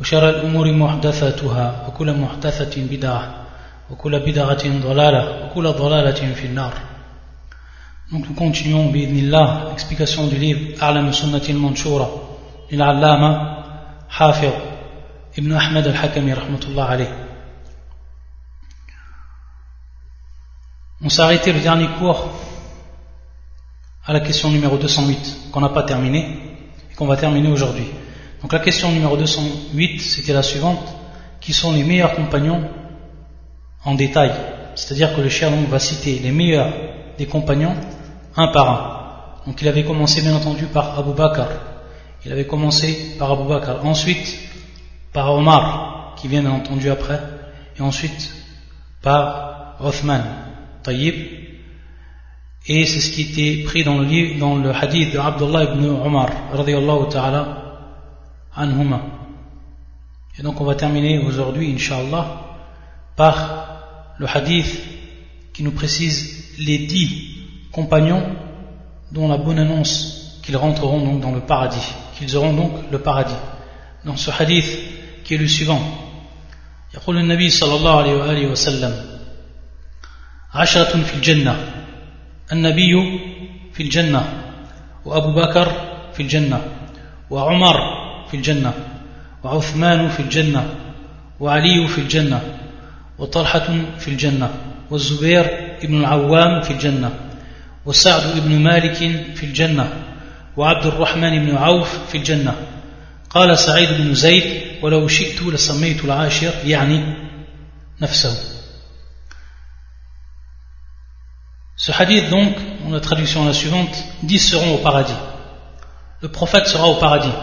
وشر الأمور محدثاتها وكل محدثة بدعة وكل بدعة ضلالة وكل ضلالة في النار Donc nous continuons بإذن l'explication du livre أعلم سنة المنشورة للعلامة حافظ ابن أحمد الحكمي رحمة الله عليه On s'est arrêté le dernier cours à la question numéro 208 qu'on n'a pas terminé et qu'on va terminer aujourd'hui. Donc la question numéro 208 c'était la suivante qui sont les meilleurs compagnons en détail? C'est-à-dire que le cher va citer les meilleurs des compagnons un par un. Donc il avait commencé bien entendu par Abu Bakr. Il avait commencé par Abu Bakr. Ensuite par Omar qui vient bien entendu après. Et ensuite par Othman. Tayyib. Et c'est ce qui était pris dans le, livre, dans le hadith de Abdullah ibn Omar, ta'ala anhuma. Et donc on va terminer aujourd'hui, inshallah, par le hadith qui nous précise les dix compagnons dont la bonne annonce qu'ils rentreront donc dans le paradis, qu'ils auront donc le paradis. Dans ce hadith qui est le suivant. يقول النبي صلى الله عليه وآله وسلم عشرة في الجنة النبي في الجنة وأبو بكر في الجنة وعمر في الجنة وعثمان في الجنة وعلي في الجنة وطلحة في الجنة والزبير بن العوام في الجنة وسعد بن مالك في الجنة وعبد الرحمن بن عوف في الجنة قال سعيد بن زيد ولو شئت لسميت العاشر يعني نفسه Ce hadith donc, dans la traduction la suivante, 10 seront au paradis. Le prophète sera au paradis.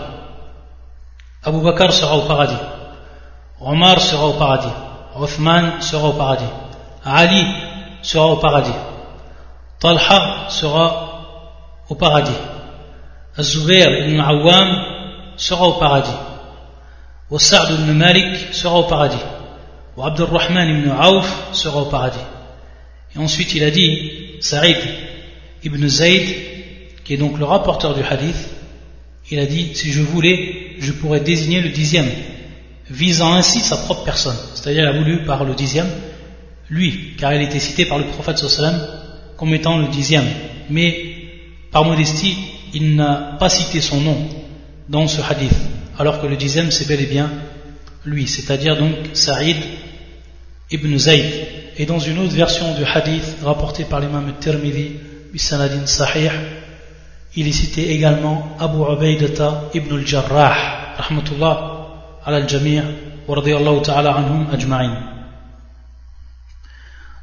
Abu Bakr sera au paradis. Omar sera au paradis. Othman sera au paradis. Ali sera au paradis. Talha sera au paradis. Az-Zubair ibn Awam sera au paradis. Sa'd ibn Malik sera au paradis. Abdurrahman ibn Auf sera au paradis. Et ensuite il a dit, Saïd ibn Zayd, qui est donc le rapporteur du hadith, il a dit, si je voulais, je pourrais désigner le dixième, visant ainsi sa propre personne. C'est-à-dire, il a voulu par le dixième, lui, car il était cité par le prophète sallam comme étant le dixième. Mais, par modestie, il n'a pas cité son nom dans ce hadith, alors que le dixième, c'est bel et bien lui, c'est-à-dire donc Saïd ibn Zayd. Et dans une autre version du hadith rapportée par l'imam Tirmidhi, Bisanadin Sahih, il est cité également Abu Ubaidata ibn al-Jarrah, rahmatullah ala al-jami' wa radiyallahu ta'ala anhum ajma'in.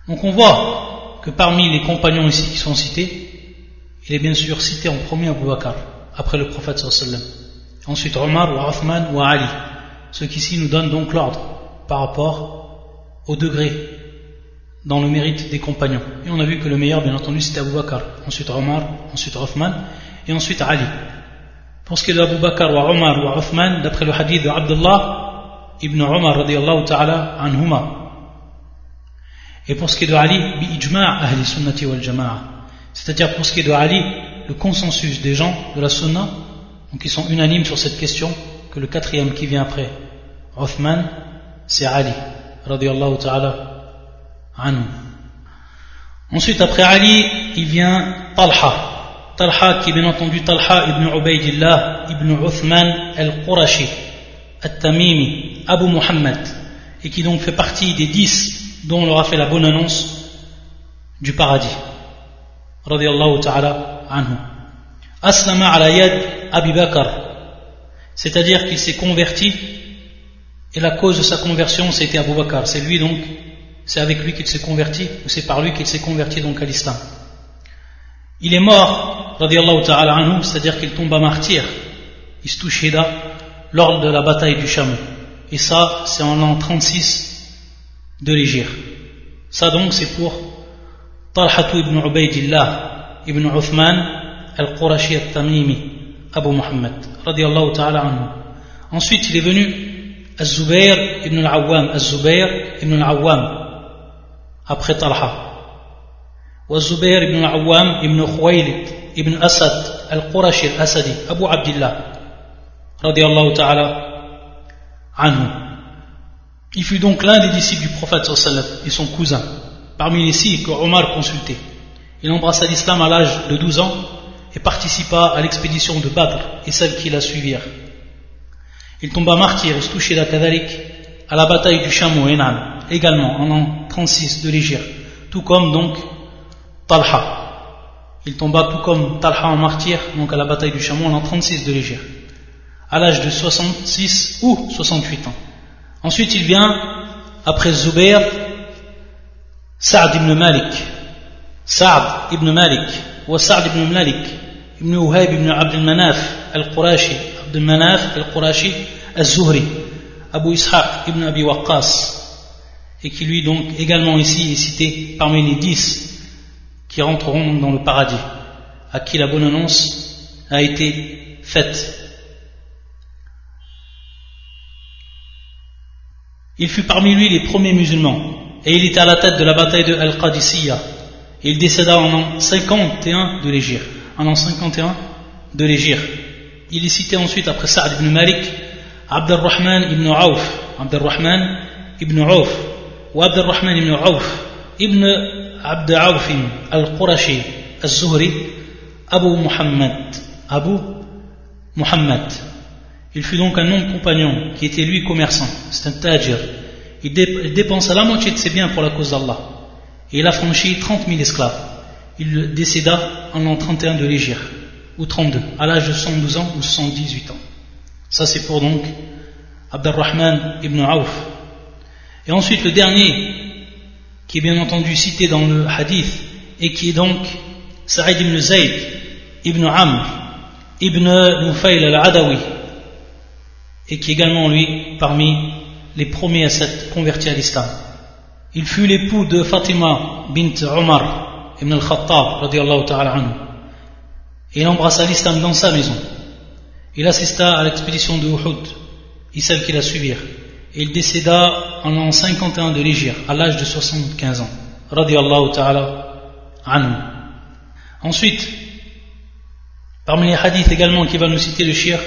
Donc on voit que parmi les compagnons ici qui sont cités, il est bien sûr cité en premier Abu Bakr, après le prophète sallallahu Ensuite Omar ou Othman ou Ali, ce qui ici nous donne donc l'ordre par rapport au degré dans le mérite des compagnons. Et on a vu que le meilleur, bien entendu, c'était Abu Bakr, ensuite Omar, ensuite Othman, et ensuite Ali. Pour ce qui est d'Abu Bakr ou Omar ou Othman, d'après le hadith de Abdullah ibn Omar radiallahu ta'ala anhuma. Et pour ce qui est de Ali, bi ijma' ahli sunnati wal jama'a. C'est-à-dire pour ce qui est de Ali, le consensus des gens de la sunna, donc ils sont unanimes sur cette question, que le quatrième qui vient après, Othman, c'est Ali, radiallahu ta'ala Ensuite, après Ali, il vient Talha. Talha qui bien entendu Talha ibn Ubaidillah ibn Uthman al-Qurashi, al-Tamimi, Abu Muhammad, et qui donc fait partie des dix dont on leur a fait la bonne annonce du paradis. Radiallahu ta'ala anhu. Aslama ala yad Abi Bakr, c'est-à-dire qu'il s'est converti, et la cause de sa conversion c'était Abu Bakr. C'est lui donc c'est avec lui qu'il s'est converti, ou c'est par lui qu'il s'est converti donc à l'islam. Il est mort, ta'ala anhu, c'est-à-dire qu'il tombe à martyr, istouchida, lors de la bataille du chameau. Et ça, c'est en l'an 36 de l'Égypte. Ça donc, c'est pour Talhatu ibn Ubaidillah ibn Uthman al-Qurashi al-Tamimi, Abu Muhammad, radiallahu ta'ala anhu. Ensuite, il est venu Az-Zubayr ibn al-Awwam, Az-Zubayr ibn al-Awwam, après Talha. والزبير بن العوام بن خويلد ibn Asad al-Qurashi al-Asadi, Abu Abdullah, radiallahu ta'ala, anhu. Il fut donc l'un des disciples du prophète et son cousin, parmi les six que Omar consultait. Il embrassa l'islam à l'âge de 12 ans et participa à l'expédition de Badr et celles qui la suivirent. Il tomba martyr et se touchait à la bataille du chameau Enan, également en l'an 36 de l'Égypte, tout comme donc Talha. Il tomba tout comme Talha en martyr, donc à la bataille du chameau en l'an 36 de l'Égypte, à l'âge de 66 ou 68 ans. Ensuite, il vient, après Zubair, Saad ibn Malik. Saad ibn Malik, ou Saad ibn Malik, ibn Uhayb ibn Abd al-Manaf al-Qurashi, Abd al-Manaf al-Qurashi al-Zuhri, Abu Ishaq ibn Abi Waqqas, et qui lui donc également ici est cité parmi les dix qui rentreront dans le paradis, à qui la bonne annonce a été faite. Il fut parmi lui les premiers musulmans, et il était à la tête de la bataille de Al-Qadisiyah. Il décéda en an 51 de l'Égypte. En an 51 de l'Égypte. Il est cité ensuite après Saad ibn Malik, Abdurrahman ibn Auf, Abdurrahman ibn Auf, ou Abdurrahman ibn Auf, ibn Abd Auf al-Qurashi al-Zuhri Abu Muhammad. Abu Muhammad. Il fut donc un homme compagnon qui était lui commerçant. C'est un tajir. Il, dépensa la moitié de ses biens pour la cause d'Allah. Et il a franchi 30 000 esclaves. Il décéda en l'an 31 de l'Égypte, ou 32, à l'âge de 112 ans ou 118 ans. Ça c'est pour donc Abdurrahman ibn Auf. Et ensuite le dernier qui est bien entendu cité dans le hadith et qui est donc Saïd ibn Zayd ibn Amr ibn Nufayl al-Adawi et qui est également lui parmi les premiers à s'être convertis à l'islam. Il fut l'époux de Fatima bint Omar ibn al-Khattab ta'ala anhu et il embrassa l'islam dans sa maison. Il assista à l'expédition de Uhud et celle qui la suivirent il décéda en l'an 51 de l'Égypte, à l'âge de 75 ans. Radiallahu ta'ala anhu. Ensuite, parmi les hadiths également qui va nous citer le shir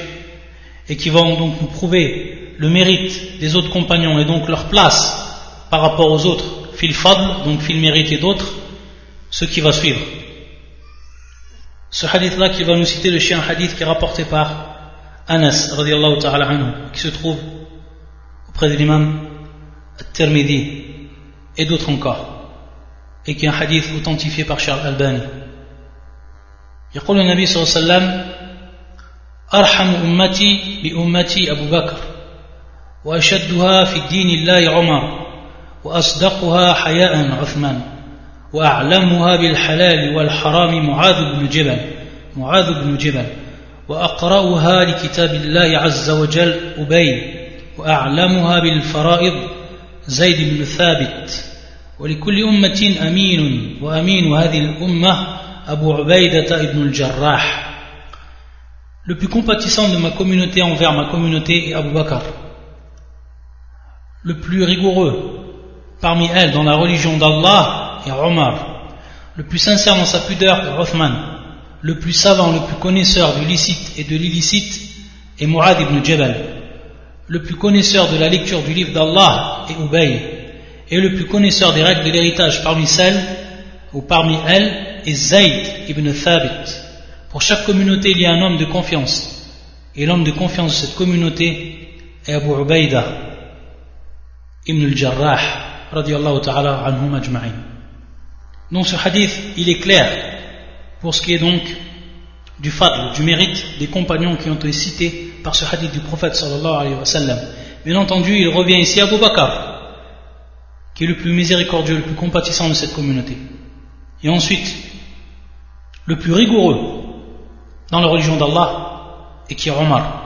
et qui vont donc nous prouver le mérite des autres compagnons et donc leur place par rapport aux autres, fil fadl, donc fil mérite et d'autres, ce qui va suivre. Ce hadith-là qui va nous citer le chien hadith qui est rapporté par Anas, radiallahu ta'ala anhu, qui se trouve auprès de l'imam Tirmidhi et d'autres encore. Et qui est un hadith authentifié par Charles Albani يقول النبي صلى الله عليه وسلم أرحم أمتي بأمتي أبو بكر وأشدها في الدين الله عمر وأصدقها حياء عثمان وأعلمها بالحلال والحرام معاذ بن جبل معاذ بن جبل وأقرأها لكتاب الله عز وجل أبي وأعلمها بالفرائض زيد بن ثابت ولكل أمة أمين وأمين هذه الأمة أبو عبيدة بن الجراح Le plus compatissant de ma communauté envers ma communauté est Abu Bakr. Le plus rigoureux parmi elles dans la religion d'Allah est Omar. Le plus sincère dans sa pudeur est Othman. Le plus savant, le plus connaisseur du licite et de l'illicite est Mu'ad ibn Jabal. le plus connaisseur de la lecture du livre d'Allah est Ubay, et le plus connaisseur des règles de l'héritage parmi celles, ou parmi elles, est Zayd ibn Thabit. Pour chaque communauté, il y a un homme de confiance, et l'homme de confiance de cette communauté est Abu Ubaida ibn al-Jarrah, radiallahu ta'ala anhum ajma'in. Donc ce hadith, il est clair pour ce qui est donc du fadl, du mérite des compagnons qui ont été cités par ce hadith du prophète sallallahu. Bien entendu, il revient ici à Abu qui est le plus miséricordieux, le plus compatissant de cette communauté. Et ensuite, le plus rigoureux dans la religion d'Allah, et qui est Omar.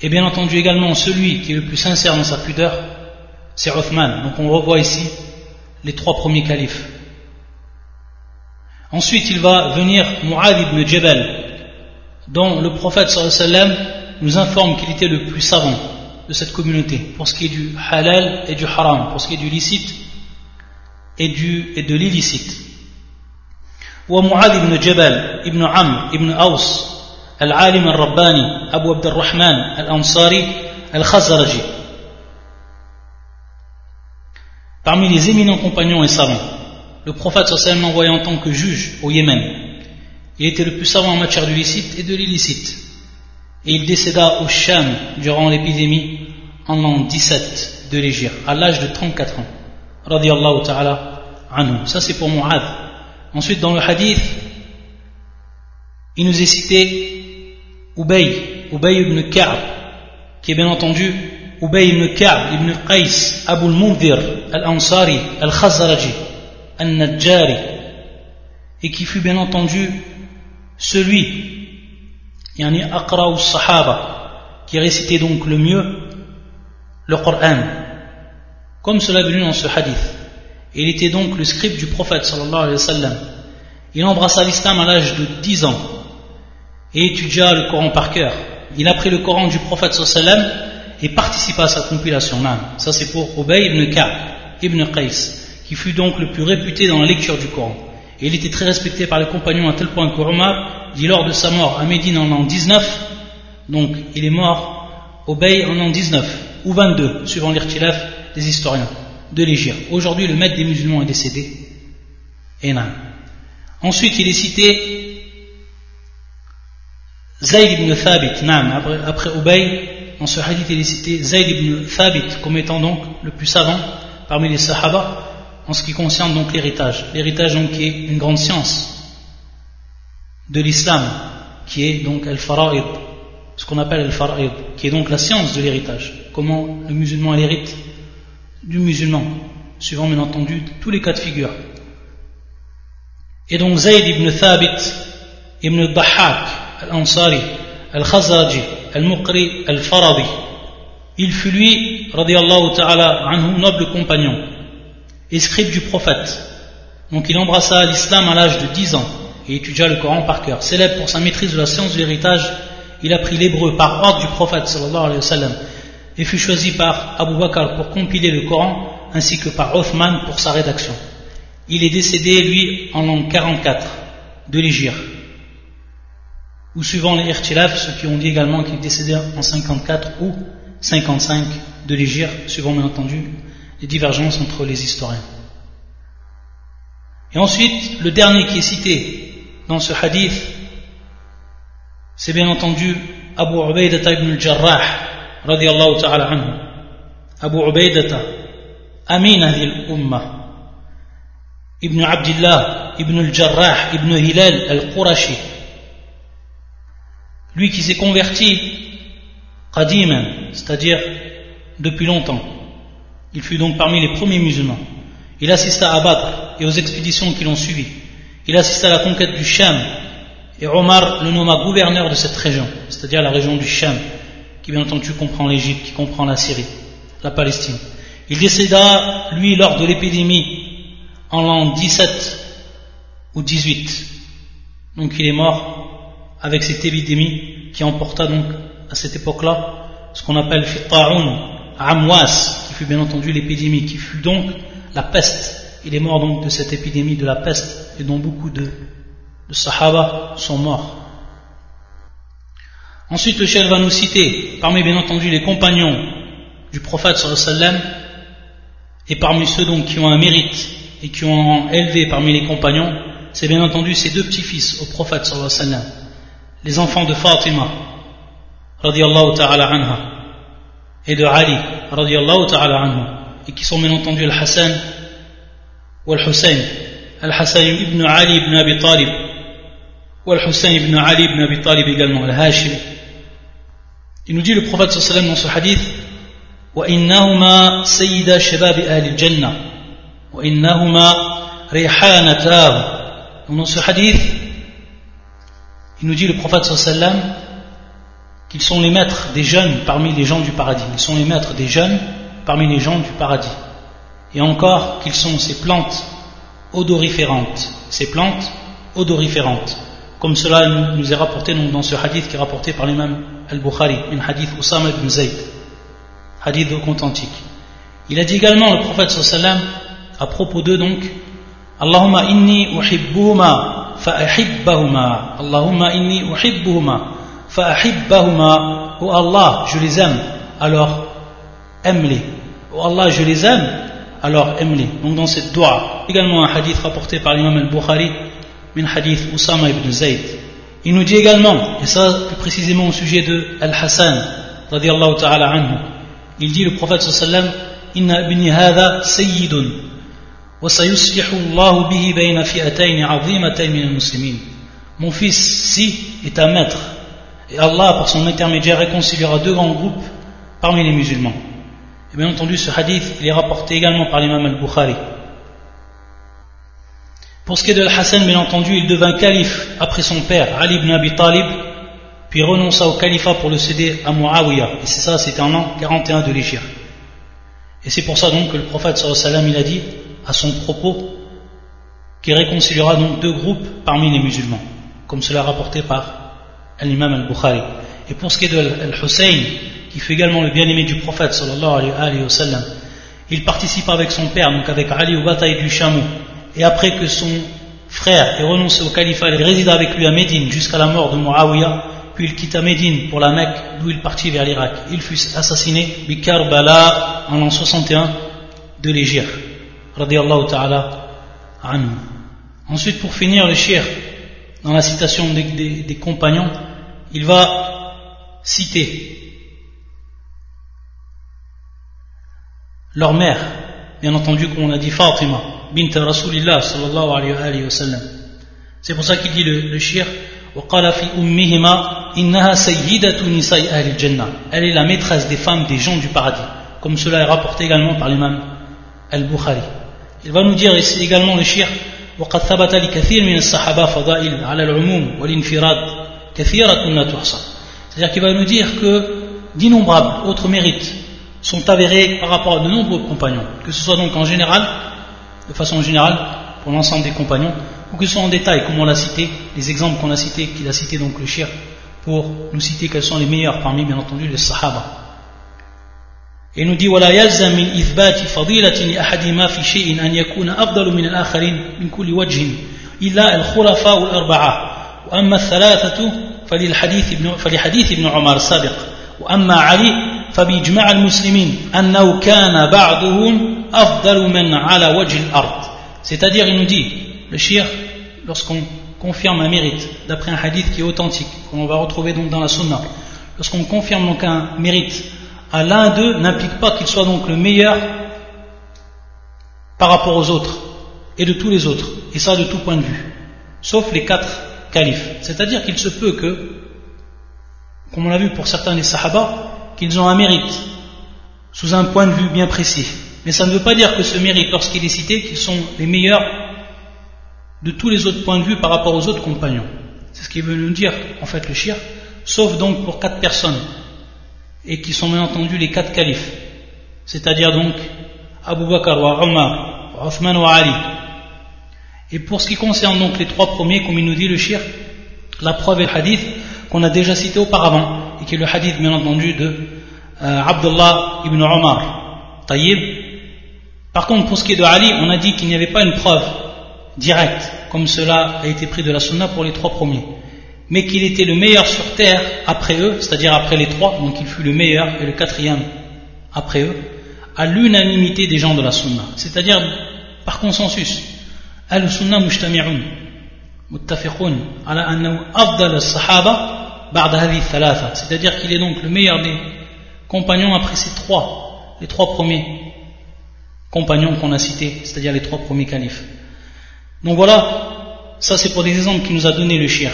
Et bien entendu également celui qui est le plus sincère dans sa pudeur, c'est Othman. Donc on revoit ici les trois premiers califes. Ensuite il va venir Mu'ad ibn Jabal, dont le prophète sallam nous informe qu'il était le plus savant de cette communauté pour ce qui est du halal et du haram, pour ce qui est du licite et, du, et de l'illicite. ومعاذ بن جبل ابن عم ابن أوس العالم الرباني أبو عبد الرحمن الأنصاري الخزرجي Parmi les éminents compagnons et savants, le prophète sallam envoyé en tant que juge au Yémen. il était le plus savant en matière du licite et de l'illicite. Et il décéda au Sham durant l'épidémie en l'an 17 de l'Égypte, à l'âge de 34 ans. Radiallahu ta'ala anhu. Ça c'est pour Mu'adh. Ensuite, dans le hadith, il nous est cité Ubay, Ubay ibn Ka'b, qui est bien entendu Ubay ibn Ka'b ibn Qais Abu al-Mundhir al-Ansari al-Khazraji al-Najjari, et qui fut bien entendu celui, yani Aqra sahaba qui récitait donc le mieux le Coran, comme cela est venu dans ce hadith. Il était donc le scribe du prophète sallallahu alayhi wa sallam. Il embrassa l'islam à l'âge de 10 ans et étudia le Coran par cœur. Il a pris le Coran du prophète sallallahu alayhi wa sallam et participa à sa compilation. Ça c'est pour Ubay ibn Ka'b ibn Qais, qui fut donc le plus réputé dans la lecture du Coran. Et il était très respecté par les compagnons à tel point que Omar dit lors de sa mort à Médine en l'an 19, donc il est mort au Bay en l'an 19 ou 22, suivant l'irtilaf des historiens de l'Égypte. Aujourd'hui, le maître des musulmans est décédé. Et non. Ensuite, il est cité Zayd ibn Thabit, naam, après, après Ubay, dans ce hadith, il est cité Zayd ibn Thabit comme étant donc le plus savant parmi les Sahaba en ce qui concerne donc l'héritage. L'héritage donc qui est une grande science de l'islam, qui est donc al-fara'id, ce qu'on appelle al-fara'id, qui est donc la science de l'héritage. Comment le musulman hérite du musulman, suivant bien entendu tous les cas de figure. Et donc Zayd ibn Thabit ibn Dahak al-Ansari al-Khazraji al-Muqri al-Faradi, il fut lui, radiallahu ta'ala anhu, noble compagnon, et scribe du prophète. Donc il embrassa l'islam à l'âge de 10 ans et étudia le Coran par cœur. Célèbre pour sa maîtrise de la science de l'héritage, il apprit l'hébreu par ordre du prophète sallallahu alayhi wa sallam et fut choisi par Abu Bakr pour compiler le Coran ainsi que par Othman pour sa rédaction. Il est décédé, lui, en l'an 44 de l'Égypte. Ou suivant les Irtilaf, ceux qui ont dit également qu'il est décédé en 54 ou 55 de l'Égypte, suivant bien entendu des divergences entre les historiens. Et ensuite, le dernier qui est cité dans ce hadith, c'est bien entendu Abu Ubaidah ibn al-Jarrah, radiallahu ta'ala anhu. Abu Ubaidah, Amin al-Ummah, ibn Abdullah, ibn al-Jarrah, ibn Hilal al-Qurashi. Lui qui s'est converti, qadiman, c'est-à-dire depuis longtemps il fut donc parmi les premiers musulmans il assista à Badr et aux expéditions qui l'ont suivi il assista à la conquête du Sham et Omar le nomma gouverneur de cette région c'est-à-dire la région du Sham qui bien entendu comprend l'Égypte, qui comprend la Syrie, la Palestine. Il décéda, lui, lors de l'épidémie en l'an 17 ou 18. Donc il est mort avec cette épidémie qui emporta donc à cette époque-là ce qu'on appelle Fitta'un Amwas, fut bien entendu l'épidémie, qui fut donc la peste. Il est mort donc de cette épidémie de la peste et dont beaucoup de, de Sahaba sont morts. Ensuite, le chef va nous citer, parmi bien entendu les compagnons du prophète sallam, et parmi ceux donc qui ont un mérite et qui ont élevé parmi les compagnons, c'est bien entendu ces deux petits-fils au prophète sallam, les enfants de Fatima, radiallahu ta'ala anha, et de Ali, radiallahu ta'ala anhu, et qui sont bien entendu Al-Hassan ou Al-Hussein, Al-Hassan ibn Ali ibn Abi Talib, ou Al-Hussein ibn Ali ibn Abi Talib également, Al-Hashim, Il nous dit le prophète sallam dans ce hadith وإنهما سيدا شباب أهل الجنة وإنهما ريحانتاه dans ce hadith il nous dit le prophète sallam qu'ils sont les maîtres des jeunes parmi les gens du paradis. Ils sont les maîtres des jeunes parmi les gens du paradis. Et encore qu'ils sont ces plantes odoriférantes, ces plantes odoriférantes. Comme cela nous est rapporté dans ce hadith qui est rapporté par l'imam al-Bukhari, un hadith Usama ibn Zayd, hadith antique. Il a dit également, le prophète sallam, à propos d'eux donc, Allahumma inni uhibbuhuma. Allahumma inni uhibbuhuma fa'ahibbahuma. Oh Allah, je les aime, alors aime-les. Oh Allah, je les aime, alors aime-les. Donc dans cette dua, également un hadith rapporté par l'imam al-Bukhari, min hadith Usama ibn Zayd. Il nous dit également, et ça plus précisément au sujet de Al-Hassan, radiallahu ta'ala anhu, il dit le prophète sallam, إن ابني هذا سيد وسيصلح الله به بين فئتين عظيمتين من المسلمين Mon fils, si, est un maître, et Allah, par son intermédiaire, réconciliera deux grands groupes parmi les musulmans. Et bien entendu, ce hadith, il est rapporté également par l'imam al-Bukhari. Pour ce qui est de Al-Hassan, bien entendu, il devint calife après son père, Ali ibn Abi Talib, puis renonça au califat pour le céder à Muawiyah. Et c'est ça, c'était en l'an 41 de l'Égypte. Et c'est pour ça donc que le prophète sallam il a dit à son propos qu'il réconciliera donc deux groupes parmi les musulmans, comme cela rapporté par l'imam al-Bukhari. Et pour ce qui est de Al-Hussein, qui fut également le bien-aimé du prophète sallallahu alayhi wa sallam, il participa avec son père, donc avec Ali aux batailles du Chameau. Et après que son frère ait renoncé au califat, il résida avec lui à Médine jusqu'à la mort de Muawiyah, puis il quitta Médine pour la Mecque, d'où il partit vers l'Irak. Il fut assassiné Bala en l'an 61 de l'Égypte. Ta'ala anhu. Ensuite, pour finir, le shir, dans la citation des compagnons, il va citer leur mère, bien entendu, comme on a dit Fatima, bint Rasulillah sallallahu alayhi wa sallam. C'est pour ça qu'il dit le, le shir, وقال في أمهما إنها سيدة نساء أهل الجنة elle est la maîtresse des femmes des gens du paradis comme cela est rapporté également par l'imam al-Bukhari il va nous dire ici également le shir وقد ثبت لكثير من الصحابة فضائل على العموم والانفراد كثيرة لا تحصى c'est-à-dire qu'il va nous dire que d'innombrables autres mérites sont avérés par rapport à de nombreux compagnons que ce soit donc en général de façon générale pour l'ensemble des compagnons ou que ce soit en détail, comme on l'a cité, les exemples qu'on a cités, qu'il a cité donc le shir, pour nous citer quels sont les meilleurs parmi, bien entendu, les sahaba. Et il nous dit ولا يلزم من إثبات فضيلة لأحدهما في شيء أن يكون أفضل من الآخرين من كل وجه إلا الخلفاء الأربعة وأما الثلاثة فللحديث ابن فلحديث ابن عمر السابق وأما علي فبإجماع المسلمين أنه كان بعضهم أفضل من على وجه الأرض c'est-à-dire il nous dit le shir, lorsqu'on confirme un mérite, d'après un hadith qui est authentique, qu'on va retrouver donc dans la sunna, lorsqu'on confirme donc un mérite à l'un d'eux, n'implique pas qu'il soit donc le meilleur par rapport aux autres, et de tous les autres, et ça de tout point de vue, sauf les quatre califes. C'est-à-dire qu'il se peut que, comme on l'a vu pour certains des sahaba, qu'ils ont un mérite, sous un point de vue bien précis. Mais ça ne veut pas dire que ce mérite, lorsqu'il est cité, qu'ils sont les meilleurs de tous les autres points de vue par rapport aux autres compagnons. C'est ce qu'il veut nous dire, en fait, le shir, sauf donc pour quatre personnes, et qui sont bien entendu les quatre califes, c'est-à-dire donc Abu Bakr wa Omar, wa Uthman wa Ali. Et pour ce qui concerne donc les trois premiers, comme il nous dit le shir, la preuve est le hadith qu'on a déjà cité auparavant, et qui est le hadith bien entendu de euh, Abdullah ibn Omar. Taïb. Par contre, pour ce qui est de Ali, on a dit qu'il n'y avait pas une preuve direct, comme cela a été pris de la sunna pour les trois premiers, mais qu'il était le meilleur sur terre après eux, c'est-à-dire après les trois, donc il fut le meilleur et le quatrième après eux, à l'unanimité des gens de la sunna, c'est-à-dire par consensus. Al-Sunna mujtami'un, muttafiqun, ala annahu afdal as-sahaba ba'da hadhihi thalatha, c'est-à-dire qu'il est donc le meilleur des compagnons après ces trois, les trois premiers compagnons qu'on a cités, c'est-à-dire les trois premiers califes. Donc voilà, ça c'est pour des exemples qu'il nous a donné le shir.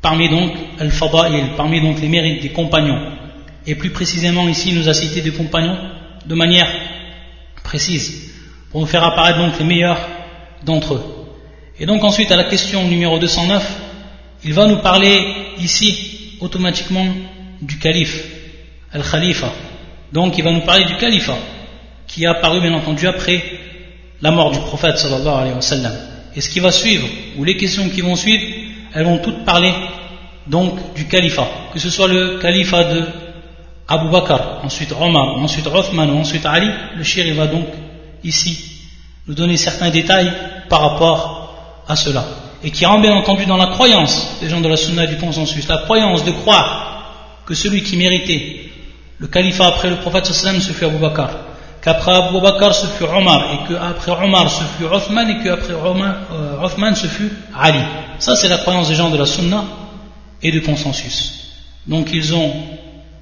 Parmi donc al-fada'il, parmi donc les mérites des compagnons. Et plus précisément ici, il nous a cité des compagnons de manière précise, pour nous faire apparaître donc les meilleurs d'entre eux. Et donc ensuite à la question numéro 209, il va nous parler ici automatiquement du calife, Al-Khalifa. Donc il va nous parler du califat, qui a apparu bien entendu après la mort du prophète sallallahu alayhi wa sallam. Et ce qui va suivre, ou les questions qui vont suivre, elles vont toutes parler donc du califat, que ce soit le califat de Abu Bakr, ensuite Omar, ensuite Othman, ensuite Ali, le shir il va donc ici nous donner certains détails par rapport à cela. Et qui rend bien entendu dans la croyance des gens de la sunna du consensus, la croyance de croire que celui qui méritait le califat après le prophète sallam ce fut Abu Bakr, qu'après Abu Bakr ce fut Omar, et qu'après Omar ce fut Othman, et qu'après euh, Othman ce fut Ali. Ça c'est la croyance des gens de la sunna et de consensus. Donc ils ont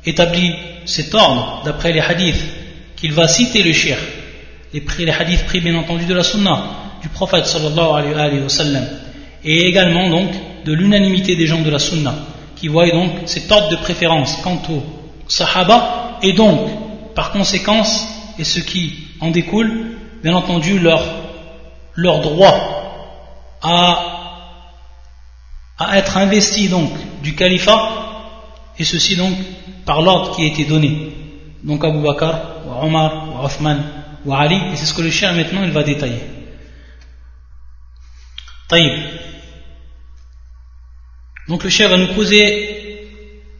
établi cet ordre d'après les hadiths qu'il va citer le shir, les, hadiths pris bien entendu de la sunna du prophète sallallahu alayhi wa sallam, et également donc de l'unanimité des gens de la sunna, qui voient donc cet ordre de préférence quant aux sahaba, et donc par conséquence, et ce qui en découle, bien entendu leur, leur droit à, à être investi donc du califat, et ceci donc par l'ordre qui a été donné. Donc Abu Bakr, Omar, Othman, Ali, et c'est ce que le chien maintenant il va détailler. Taïb. Donc le chien va nous poser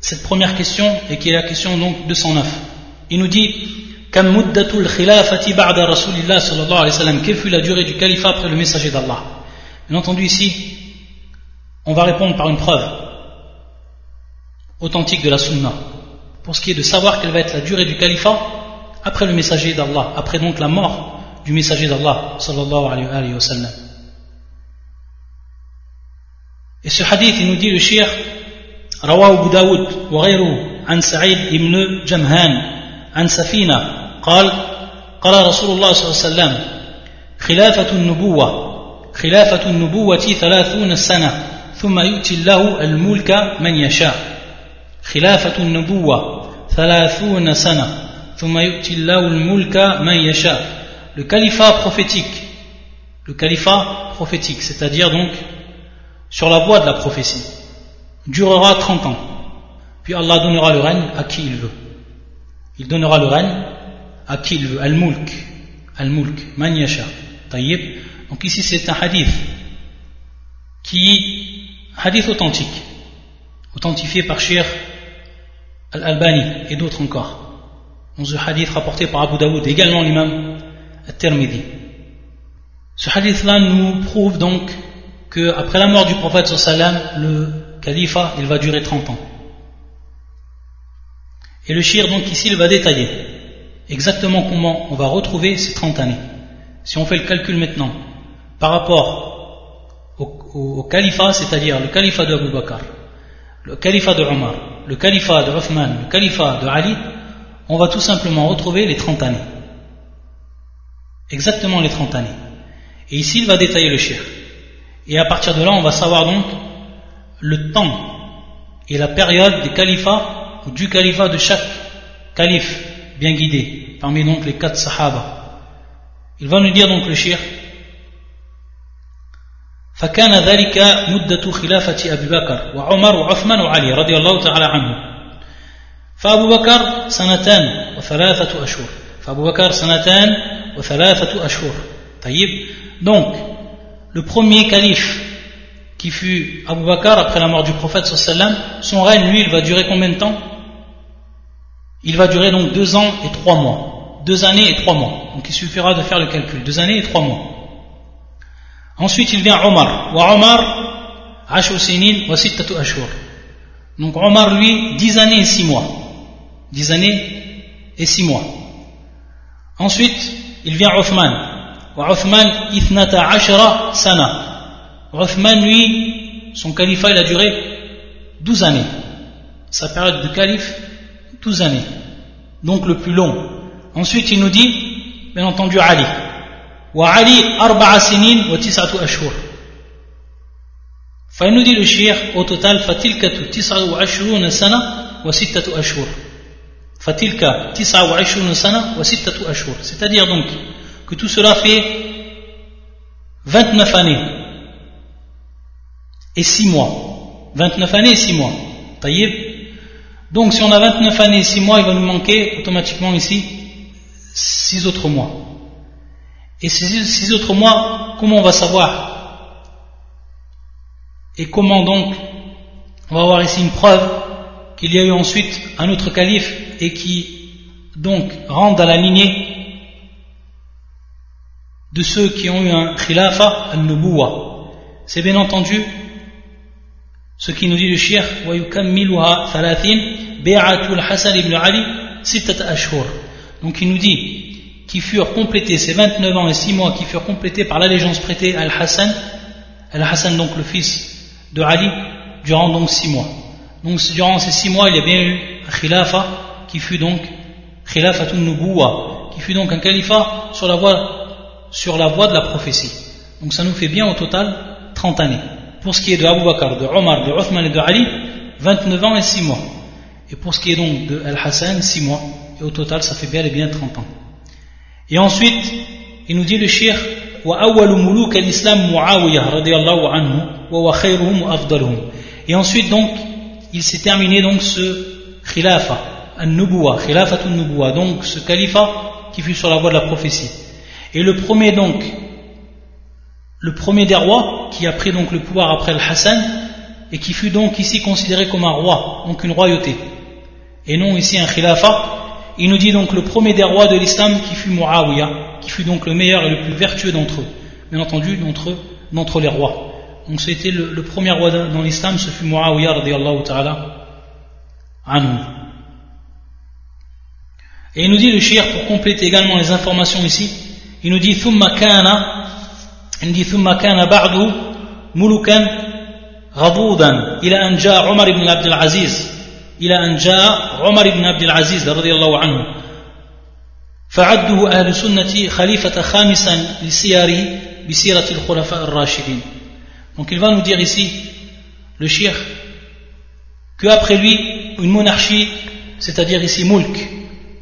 cette première question, et qui est la question donc 209. Il nous dit Kam muddatul khilafati ba'da Rasulillah sallallahu alayhi wa sallam? Quelle fut la durée du califat après le messager d'Allah? Bien entendu ici, on va répondre par une preuve authentique de la sunna pour ce qui est de savoir quelle va être la durée du califat après le messager d'Allah, après donc la mort du messager d'Allah sallallahu alayhi wa sallam. Et ce hadith, il nous dit le shir رواه أبو داود وغيره عن سعيد بن جمهان عن سفينة قال قال رسول الله صلى الله عليه وسلم خلافة النبوة خلافة النبوة ثلاثون سنة ثم يؤتي الله الملك من يشاء خلافة النبوة ثلاثون سنة Le califat prophétique, le califat prophétique, c'est-à-dire donc sur la voie de la prophétie, durera 30 ans. Puis Allah donnera le règne à qui il veut. Il donnera le règne à qui il veut. Al-Mulk, Al-Mulk, Man Yasha. Donc ici c'est un hadith qui, hadith authentique, authentifié par Shir Al-Albani et d'autres encore. Dans ce hadith rapporté par Abu Daoud, également l'imam Al-Tirmidhi. Ce hadith-là nous prouve donc qu'après la mort du prophète sallam, le califat, il va durer 30 ans. Et le shir, donc ici, il va détailler exactement comment on va retrouver ces 30 années. Si on fait le calcul maintenant par rapport au, califat, c'est-à-dire le califat de Abu Bakr, le califat de Omar, le califat de Othman, le califat de Ali, on va tout simplement retrouver les 30 années. Exactement les 30 années. Et ici, il va détailler le shir. Et à partir de là, on va savoir donc le temps et la période des califats ou du califat de chaque calife bien guidé, parmi donc les quatre sahaba. Il va nous dire donc le shir فكان ذلك مدة خلافة أبي بكر وعمر وعثمان وعلي رضي الله تعالى عنهم فأبو بكر سنتان وثلاثة أشهر فأبو بكر سنتان وثلاثة أشهر طيب donc le premier calife qui fut Abu Bakr après la mort du prophète sallam son règne lui il va durer combien de temps il va durer donc deux ans et trois mois deux années et trois mois donc il suffira de faire le calcul deux années et trois mois Ensuite, il vient Omar. Wa Omar, Ashu Sinin wa Sittatu Ashur. Donc Omar, lui, 10 années et 6 mois. 10 années et 6 mois. Ensuite, il vient Othman. Othman, ithnata ashara sana. Othman, lui, son califat, il a duré 12 années. Sa période de calife, 12 années. Donc le plus long. Ensuite, il nous dit, bien entendu, Ali. Wa Ali, arba'a sinin watisatu ashur. Il nous dit le shir, au total, fatilkatu tis'atu ashuruna sana wa ashur. Fatilka tisa wa sana wa sittatu ashur. C'est-à-dire donc que tout cela fait 29 années et 6 mois. 29 années et 6 mois. Donc si on a 29 années et 6 mois, il va nous manquer automatiquement ici 6 autres mois. Et ces 6 autres mois, comment on va savoir? Et comment donc on va avoir ici une preuve qu'il y a eu ensuite un autre calife et qui donc rentre dans la lignée de ceux qui ont eu un khilafa al-nubuwa. C'est bien entendu ce qui nous dit le shir Donc il nous dit qui furent complétés ces 29 ans et 6 mois qui furent complétés par l'allégeance prêtée à Al-Hassan Al-Hassan donc le fils de Ali durant donc 6 mois. Donc durant ces 6 mois il y a bien eu un khilafa qui fut donc khilafatun nubuwa qui fut donc un califat sur la voie sur la voie de la prophétie. Donc ça nous fait bien au total 30 années. Pour ce qui est de Abu Bakr, de Omar, de Uthman et de Ali, 29 ans et 6 mois. Et pour ce qui est donc de Al-Hassan, 6 mois. Et au total, ça fait bien et bien 30 ans. Et ensuite, il nous dit le shir, Et ensuite donc, il s'est terminé donc ce khilafa, an-nubuwa, donc ce califat qui fut sur la voie de la prophétie. Et le premier donc le premier des rois qui a pris donc le pouvoir après le Hassan et qui fut donc ici considéré comme un roi, donc une royauté, et non ici un khilafa. Il nous dit donc le premier des rois de l'islam qui fut Muawiyah, qui fut donc le meilleur et le plus vertueux d'entre eux, bien entendu d'entre d'entre les rois. Donc c'était le, le, premier roi dans l'islam, ce fut Muawiyah radiallahu ta'ala anhu. Et il nous dit le shir pour compléter également les informations ici, il nous dit thumma kana عندي ثم كان بعد ملكا غضوضا إلى أن جاء عمر بن عبد العزيز إلى أن جاء عمر بن عبد العزيز رضي الله عنه فعده أهل السنة خليفة خامسا لسياره بسيرة الخلفاء الراشدين Donc il va nous dire ici, le shir, qu'après lui, une monarchie, c'est-à-dire ici mulk,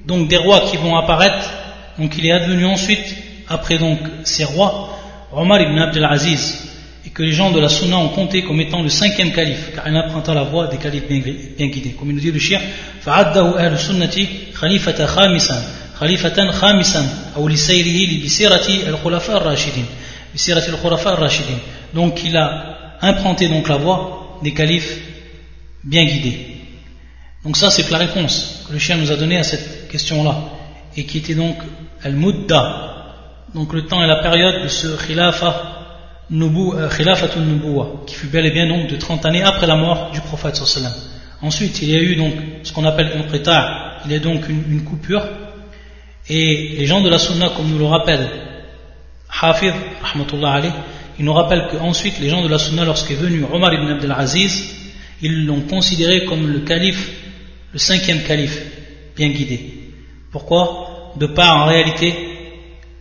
donc des rois qui vont apparaître, donc il est advenu ensuite, après donc ces rois, Omar ibn Abdel Aziz et que les gens de la Sunna ont compté comme étant le cinquième calife, car il emprunta la voie des califes bien, guidés. Comme il nous dit le shir, فعده أهل السنة خليفة خامسا خليفة خامسا أو لسيره لبسيرة الخلفاء الراشدين بسيرة الخلفاء الراشدين donc il a implanté donc la voie des califes bien guidés donc ça c'est la réponse que le chien nous a donnée à cette question là et qui était donc al-mudda. Donc le temps et la période de ce khilafa euh, nubuwa, qui fut bel et bien donc de 30 années après la mort du prophète sallam. Ensuite, il y a eu donc ce qu'on appelle un qita, il y a donc une, coupure, et les gens de la sunna, comme nous le rappelle Hafid, il nous rappelle qu'ensuite les gens de la sunna, lorsqu'est venu Omar ibn Abdel Aziz, ils l'ont considéré comme le calife, le cinquième calife, bien guidé. Pourquoi? De par en réalité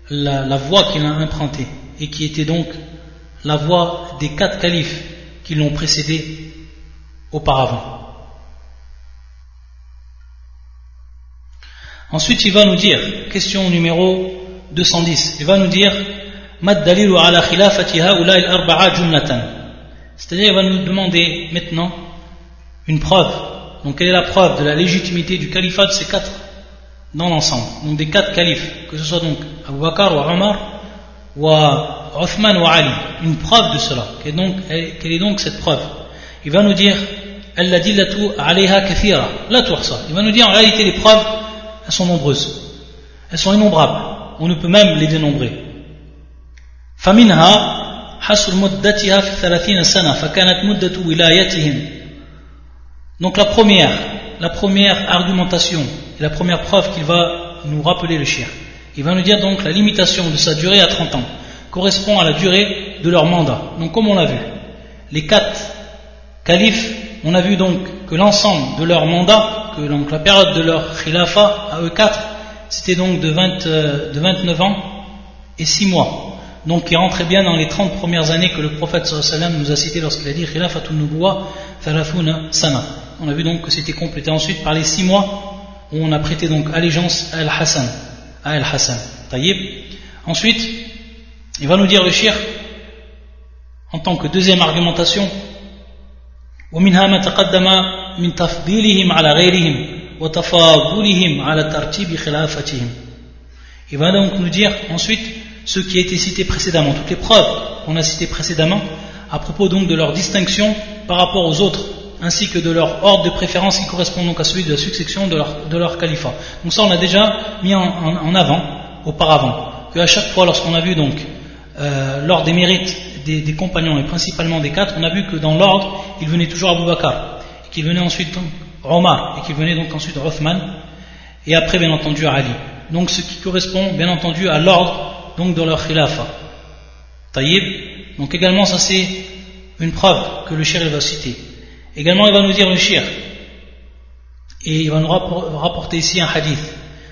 la, voie qu'il a empruntée et qui était donc la voie des quatre califes qui l'ont précédé auparavant. Ensuite, il va nous dire, question numéro 210, il va nous dire c'est-à-dire, il va nous demander maintenant une preuve. Donc, quelle est la preuve de la légitimité du califat de ces quatre dans l'ensemble, donc des quatre califes, que ce soit donc Abu Bakr ou Omar ou Othman ou Ali, une preuve de cela. Quelle est donc, quelle est donc cette preuve Il va nous dire Il va nous dire en réalité les preuves, elles sont nombreuses. Elles sont innombrables. On ne peut même les dénombrer. فمنها حصر مدتها في ثلاثين سنة فكانت مدة ولايتهم donc la première la première argumentation la première preuve qu'il va nous rappeler le chien. Il va nous dire donc la limitation de sa durée à 30 ans correspond à la durée de leur mandat. Donc comme on l'a vu, les quatre califes, on a vu donc que l'ensemble de leur mandat, que donc la période de leur khilafa à eux quatre, c'était donc de, 20, euh, de 29 ans et 6 mois Donc qui rentrait bien dans les 30 premières années que le prophète sallam nous a cité lorsqu'il a dit khilafatun nubuwa thalathuna sana. On a vu donc que c'était complété ensuite par les 6 mois où on a prêté donc allégeance à Al-Hassan. À Al-Hassan. Ensuite, il va nous dire le shir, en tant que deuxième argumentation, ومنها ما تقدم من تفضيلهم على غيرهم وتفاضلهم على ترتيب خلافتهم Il va donc nous dire ensuite ce qui a été cité précédemment, toutes les preuves qu'on a citées précédemment à propos donc de leur distinction par rapport aux autres, ainsi que de leur ordre de préférence qui correspond donc à celui de la succession de leur, califat. Donc ça on a déjà mis en, avant, auparavant, qu'à chaque fois lorsqu'on a vu donc euh, l'ordre des mérites des, compagnons et principalement des quatre, on a vu que dans l'ordre il venait toujours Abu Bakr, qu'il venait ensuite donc, Omar, et qu'il venait donc ensuite Othman, et après bien entendu Ali. Donc ce qui correspond bien entendu à l'ordre donc de leur khilafa. Taïb. Donc également ça c'est une preuve que le shir va citer. Également il va nous dire le shir. Et il va nous rapporter ici un hadith.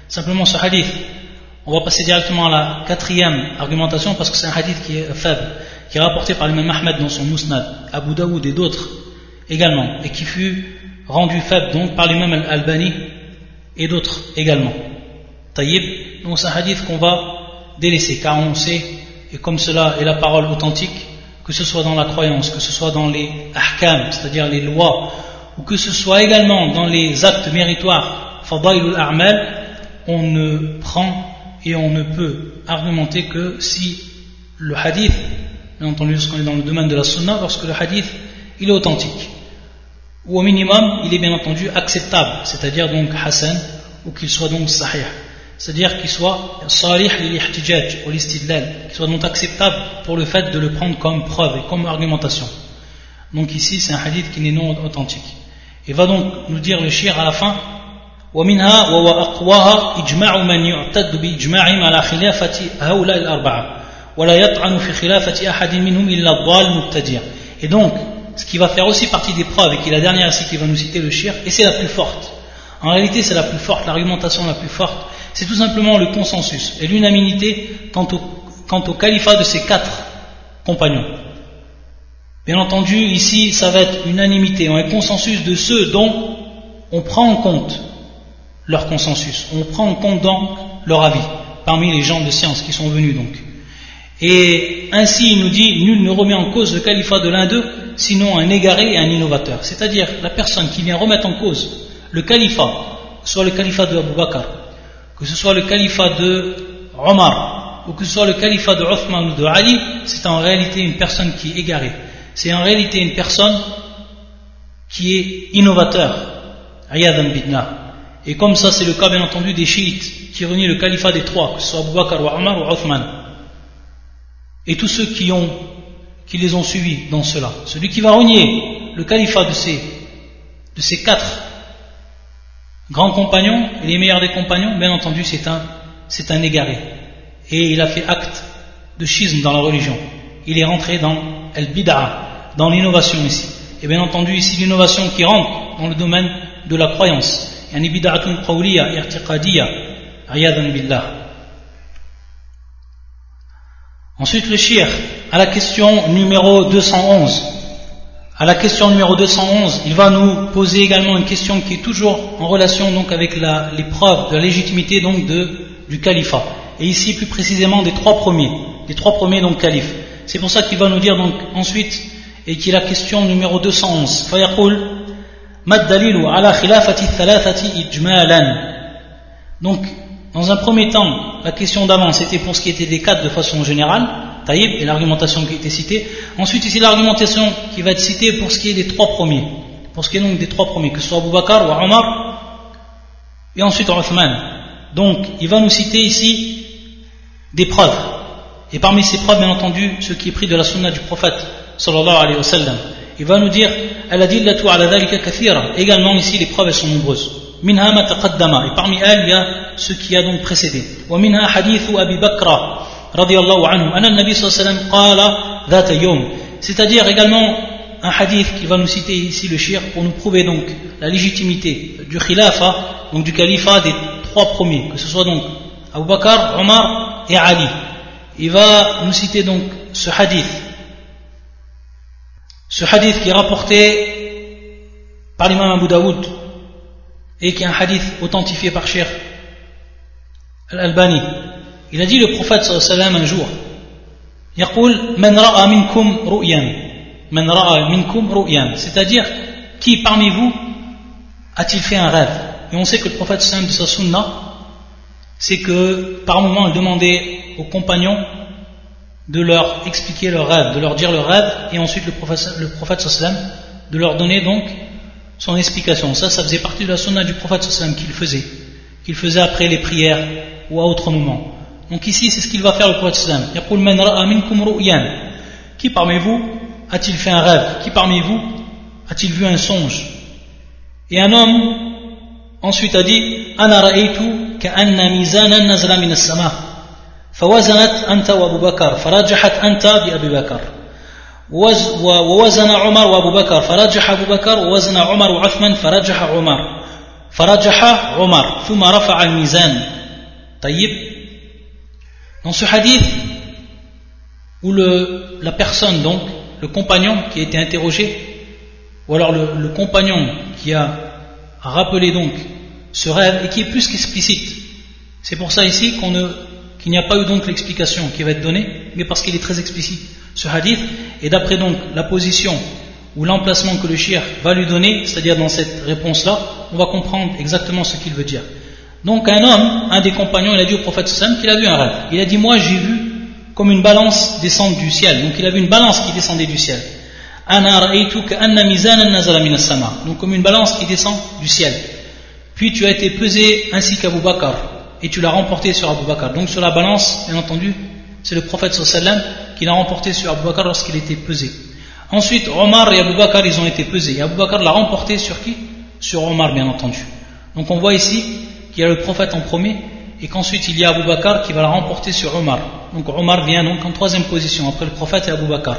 Simplement ce hadith. On va passer directement à la quatrième argumentation parce que c'est un hadith qui est faible, qui est rapporté par l'imam Ahmed dans son Musnad, Abu Daoud et d'autres également, et qui fut rendu faible donc par l'imam Al-Albani et d'autres également. Taïb, donc c'est un hadith qu'on va délaisser car on sait, et comme cela est la parole authentique, que ce soit dans la croyance, que ce soit dans les ahkam, c'est-à-dire les lois, ou que ce soit également dans les actes méritoires, fadailul on ne prend et on ne peut argumenter que si le hadith, bien entendu lorsqu'on est dans le domaine de la sunna, lorsque le hadith il est authentique, ou au minimum il est bien entendu acceptable, c'est-à-dire donc hassan, ou qu'il soit donc sahih c'est-à-dire qu'il soit salih l'ihtijaj ou l'istidlal, qu'il soit donc acceptable pour le fait de le prendre comme preuve et comme argumentation. Donc ici c'est un hadith qui n'est non authentique. Et va donc nous dire le shir à la fin ومنها وهو أقواها إجماع من يعتد بإجماعهم على خلافة هؤلاء الأربعة ولا يطعن في خلافة أحد منهم إلا الضال مبتدع Et donc, ce qui va faire aussi partie des preuves, et qui est la dernière ici qui va nous citer le shir, et c'est la plus forte. En réalité, c'est la plus forte, l'argumentation la plus forte, c'est tout simplement le consensus et l'unanimité quant au, califat de ces quatre compagnons. Bien entendu, ici, ça va être unanimité, un consensus de ceux dont on prend en compte leur consensus, on prend en compte donc leur avis, parmi les gens de science qui sont venus donc. Et ainsi, il nous dit, nul ne remet en cause le califat de l'un d'eux, sinon un égaré et un innovateur. C'est-à-dire la personne qui vient remettre en cause le califat, soit le califat de Abu Bakr, que ce soit le califat de Omar ou que ce soit le califat de Othman ou de Ali, c'est en réalité une personne qui est égarée. C'est en réalité une personne qui est innovateur. Et comme ça, c'est le cas bien entendu des chiites qui renient le califat des trois, que ce soit Abu Bakr ou Omar ou Othman. Et tous ceux qui, les ont suivis dans cela. Celui qui va renier le califat de ces quatre Grand compagnon, les meilleurs des compagnons, bien entendu, c'est un, c'est un égaré. Et il a fait acte de schisme dans la religion. Il est rentré dans el-bid'a, dans l'innovation ici. Et bien entendu, ici, l'innovation qui rentre dans le domaine de la croyance. Ensuite, le shir, à la question numéro 211 à la question numéro 211, il va nous poser également une question qui est toujours en relation donc avec les preuves de la légitimité donc de, du califat. Et ici plus précisément des trois premiers, des trois premiers donc califes. C'est pour ça qu'il va nous dire donc ensuite, et qui est la question numéro 211. Donc, dans un premier temps, la question d'avant, c'était pour ce qui était des quatre de façon générale, Taïb et l'argumentation qui a été citée. Ensuite, ici, l'argumentation qui va être citée pour ce qui est des trois premiers. Pour ce qui est donc des trois premiers, que ce soit Abu Bakr ou Omar, et ensuite Uthman. Donc, il va nous citer ici des preuves. Et parmi ces preuves, bien entendu, ce qui est pris de la sunna du prophète, sallallahu alayhi wa sallam. Il va nous dire, kathira. Également, ici, les preuves, elles sont nombreuses. Et parmi elles, il y a ce qui a donc précédé. Wa minha hadithu Abi Bakra radiallahu anhu, anna nabi sallallahu qala. C'est-à-dire également un hadith qui va nous citer ici le shir pour nous prouver donc la légitimité du khilafa, donc du califat des trois premiers, que ce soit donc Abu Bakr, Omar et Ali. Il va nous citer donc ce hadith. Ce hadith qui est rapporté par l'imam Abu Daoud et qui est un hadith authentifié par Cheikh Al-Albani. Il a dit le prophète sallallahu un jour c'est-à-dire qui parmi vous a-t-il fait un rêve Et on sait que le prophète de sa sunna, c'est que par moment il demandait aux compagnons de leur expliquer leur rêve, de leur dire leur rêve, et ensuite le prophète, le prophète de leur donner donc son explication. Ça, ça faisait partie de la sunna du prophète qu'il faisait, qu'il faisait après les prières ou à autre moment. Donc ici, c'est ce qu'il va faire le prophète sallam. Qui parmi vous a-t-il fait un rêve Qui parmi vous a-t-il vu un songe Et un homme ensuite a dit Ana ra'aytu ka'anna mizanan nazala min as-sama' فوزنت أنت وأبو بكر فرجحت أنت بأبي بكر ووزن عمر وأبو بكر فرجح أبو بكر ووزن عمر وعثمان فرجح عمر فرجح عمر ثم رفع الميزان طيب Dans ce hadith, où la personne, donc, le compagnon qui a été interrogé, ou alors le, compagnon qui a rappelé donc ce rêve et qui est plus qu'explicite. C'est pour ça ici qu'il n'y a pas eu donc l'explication qui va être donnée, mais parce qu'il est très explicite ce hadith, et d'après donc la position ou l'emplacement que le shir va lui donner, c'est-à-dire dans cette réponse-là, on va comprendre exactement ce qu'il veut dire. Donc un homme, un des compagnons, il a dit au prophète sallam qu'il a vu un rêve. Il a dit moi j'ai vu comme une balance descendre du ciel. Donc il a vu une balance qui descendait du ciel. Donc comme une balance qui descend du ciel. Puis tu as été pesé ainsi qu'Abu Bakr et tu l'as remporté sur Abu Bakr. Donc sur la balance, bien entendu, c'est le prophète sallam qui l'a remporté sur Abu Bakr lorsqu'il était pesé. Ensuite, Omar et Abu Bakr, ils ont été pesés. Et Abu Bakr l'a remporté sur qui? Sur Omar, bien entendu. Donc on voit ici qu'il y a le prophète en premier et qu'ensuite il y a Abu Bakr qui va la remporter sur Omar. Donc Omar vient donc en troisième position après le prophète et Abu Bakr.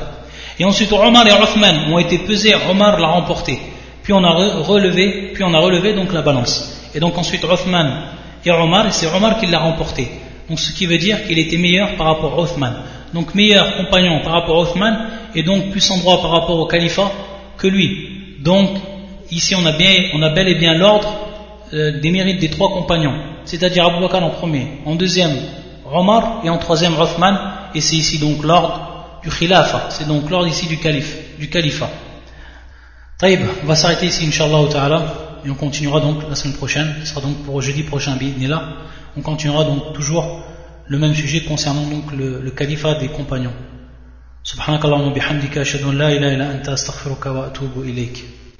Et ensuite Omar et Othman ont été pesés, Omar l'a remporté. Puis on a relevé, puis on a relevé donc la balance. Et donc ensuite Othman et Omar, et c'est Omar qui l'a remporté. Donc ce qui veut dire qu'il était meilleur par rapport à Othman. Donc meilleur compagnon par rapport à Othman, et donc plus en droit par rapport au califat que lui. Donc ici on a, bien, on a bel et bien l'ordre euh, des mérites des trois compagnons, c'est-à-dire Abu Bakr en premier, en deuxième Omar et en troisième Othman, et c'est ici donc l'ordre du khilafa, c'est donc l'ordre ici du calife, du califat. Taïb, on va s'arrêter ici, Inch'Allah ta'ala, et on continuera donc la semaine prochaine, ce sera donc pour jeudi prochain, là. On continuera donc toujours le même sujet concernant donc le, califat des compagnons. Ilayk.